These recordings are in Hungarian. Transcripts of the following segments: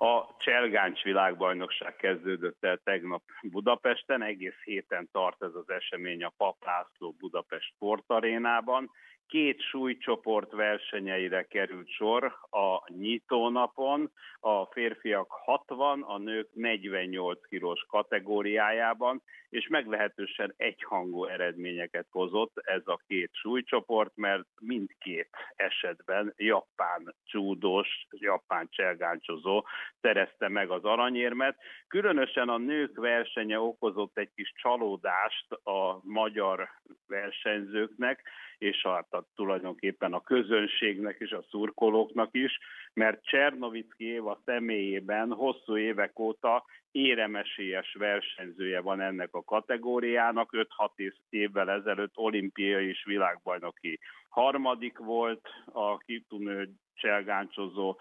A Cselgáncs világbajnokság kezdődött el tegnap Budapesten, egész héten tart ez az esemény a Pap László Budapest sportarénában. Két súlycsoport versenyeire került sor a nyitónapon, a férfiak 60, a nők 48 kilós kategóriájában, és meglehetősen egyhangú eredményeket hozott ez a két súlycsoport, mert mindkét esetben japán csúdós, japán cselgáncsozó szerezte meg az aranyérmet. Különösen a nők versenye okozott egy kis csalódást a magyar versenyzőknek, és a, hát a, tulajdonképpen a közönségnek és a szurkolóknak is, mert Csernovicki Éva személyében hosszú évek óta éremesélyes versenyzője van ennek a kategóriának, 5-6 évvel ezelőtt olimpiai és világbajnoki harmadik volt a kitűnő cselgáncsozó,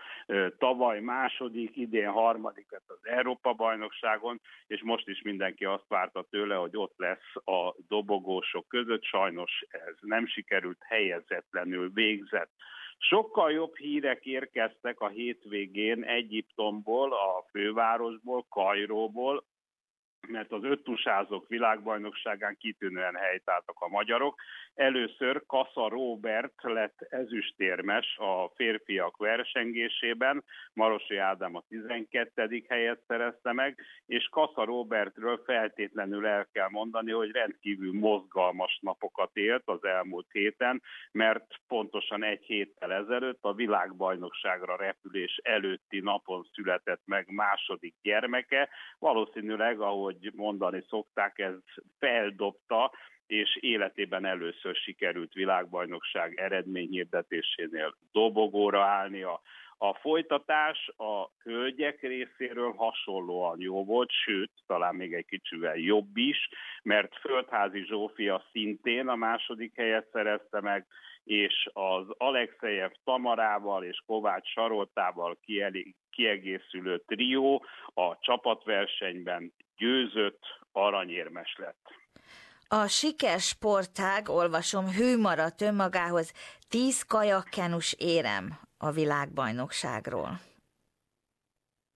tavaly második, idén harmadik lett az Európa-bajnokságon, és most is mindenki azt várta tőle, hogy ott lesz a dobogósok között, sajnos ez nem sikerült, helyezetlenül végzett. Sokkal jobb hírek érkeztek a hétvégén Egyiptomból, a fővárosból, Kajróból, mert az öttusázok világbajnokságán kitűnően helytáltak a magyarok. Először Kassa Robert lett ezüstérmes a férfiak versengésében, Marosi Ádám a 12. helyet szerezte meg, és Kassa Robertről feltétlenül el kell mondani, hogy rendkívül mozgalmas napokat élt az elmúlt héten, mert pontosan egy héttel ezelőtt a világbajnokságra repülés előtti napon született meg második gyermeke, valószínűleg, ahogy mondani szokták, ez feldobta és életében először sikerült világbajnokság eredményhirdetésénél dobogóra állnia. A folytatás a hölgyek részéről hasonlóan jó volt, sőt, talán még egy kicsivel jobb is, mert Földházi Zsófia szintén a második helyet szerezte meg, és az Alexejev Tamarával és Kovács Saroltával kiegészülő trió a csapatversenyben győzött, aranyérmes lett. A sikersportág, olvasom, hű maradt önmagához tíz kajakkenus érem a világbajnokságról.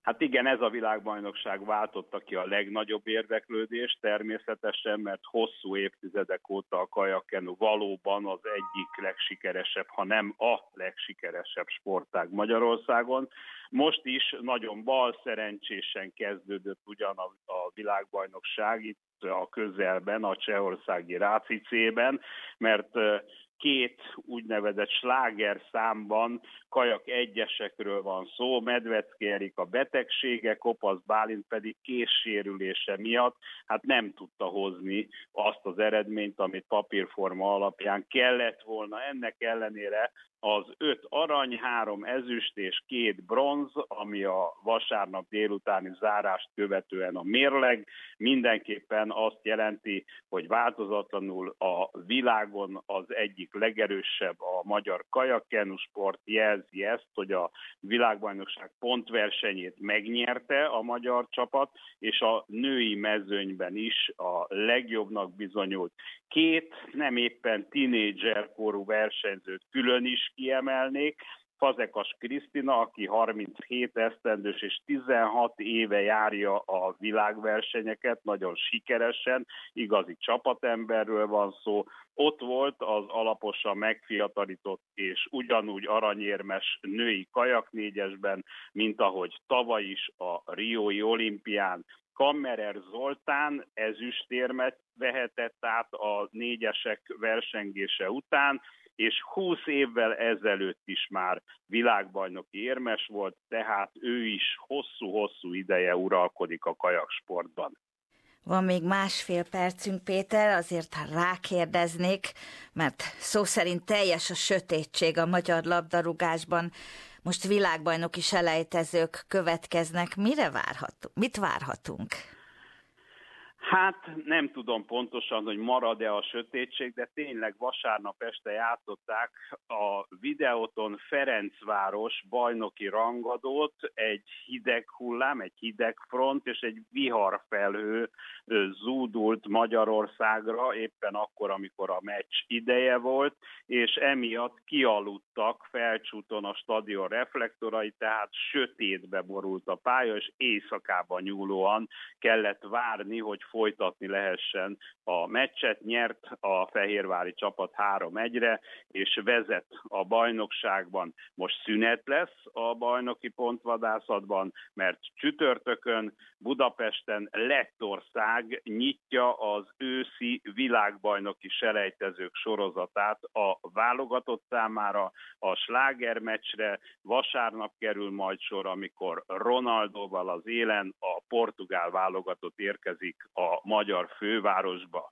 Hát igen, ez a világbajnokság váltotta ki a legnagyobb érdeklődést természetesen, mert hosszú évtizedek óta a kajakkenu valóban az egyik legsikeresebb, ha nem a legsikeresebb sportág Magyarországon. Most is nagyon bal szerencsésen kezdődött ugyan a, a világbajnokság itt a közelben, a csehországi Rácicében, mert két úgynevezett sláger számban kajak egyesekről van szó, Medvecki Erik a betegsége, Kopasz Bálint pedig késsérülése miatt hát nem tudta hozni azt az eredményt, amit papírforma alapján kellett volna. Ennek ellenére az öt arany, három ezüst és két bronz, ami a vasárnap délutáni zárást követően a mérleg, mindenképpen azt jelenti, hogy változatlanul a világon az egyik legerősebb a magyar kajakkenusport jelzi ezt, hogy a világbajnokság pontversenyét megnyerte a magyar csapat, és a női mezőnyben is a legjobbnak bizonyult. Két nem éppen tinédzser korú versenyzőt külön is kiemelnék, Fazekas Krisztina, aki 37 esztendős és 16 éve járja a világversenyeket, nagyon sikeresen, igazi csapatemberről van szó. Ott volt az alaposan megfiatalított és ugyanúgy aranyérmes női kajaknégyesben, mint ahogy tavaly is a Riói olimpián. Kammerer Zoltán ezüstérmet vehetett át a négyesek versengése után, és 20 évvel ezelőtt is már világbajnoki érmes volt, tehát ő is hosszú-hosszú ideje uralkodik a kajaksportban. Van még másfél percünk, Péter, azért rákérdeznék, mert szó szerint teljes a sötétség a magyar labdarúgásban. Most világbajnoki selejtezők következnek. Mire várhatunk? Mit várhatunk? Hát nem tudom pontosan, hogy marad-e a sötétség, de tényleg vasárnap este játszották a videóton Ferencváros bajnoki rangadót, egy hideg hullám, egy hideg front és egy viharfelhő zúdult Magyarországra éppen akkor, amikor a meccs ideje volt, és emiatt kialudtak felcsúton a stadion reflektorai, tehát sötétbe borult a pálya, és éjszakában nyúlóan kellett várni, hogy folytatni lehessen a meccset. Nyert a fehérvári csapat 3-1-re, és vezet a bajnokságban. Most szünet lesz a bajnoki pontvadászatban, mert csütörtökön Budapesten Lettország nyitja az őszi világbajnoki selejtezők sorozatát a válogatott számára a slágermeccsre. Vasárnap kerül majd sor, amikor Ronaldoval az élen a portugál válogatott érkezik a magyar fővárosba.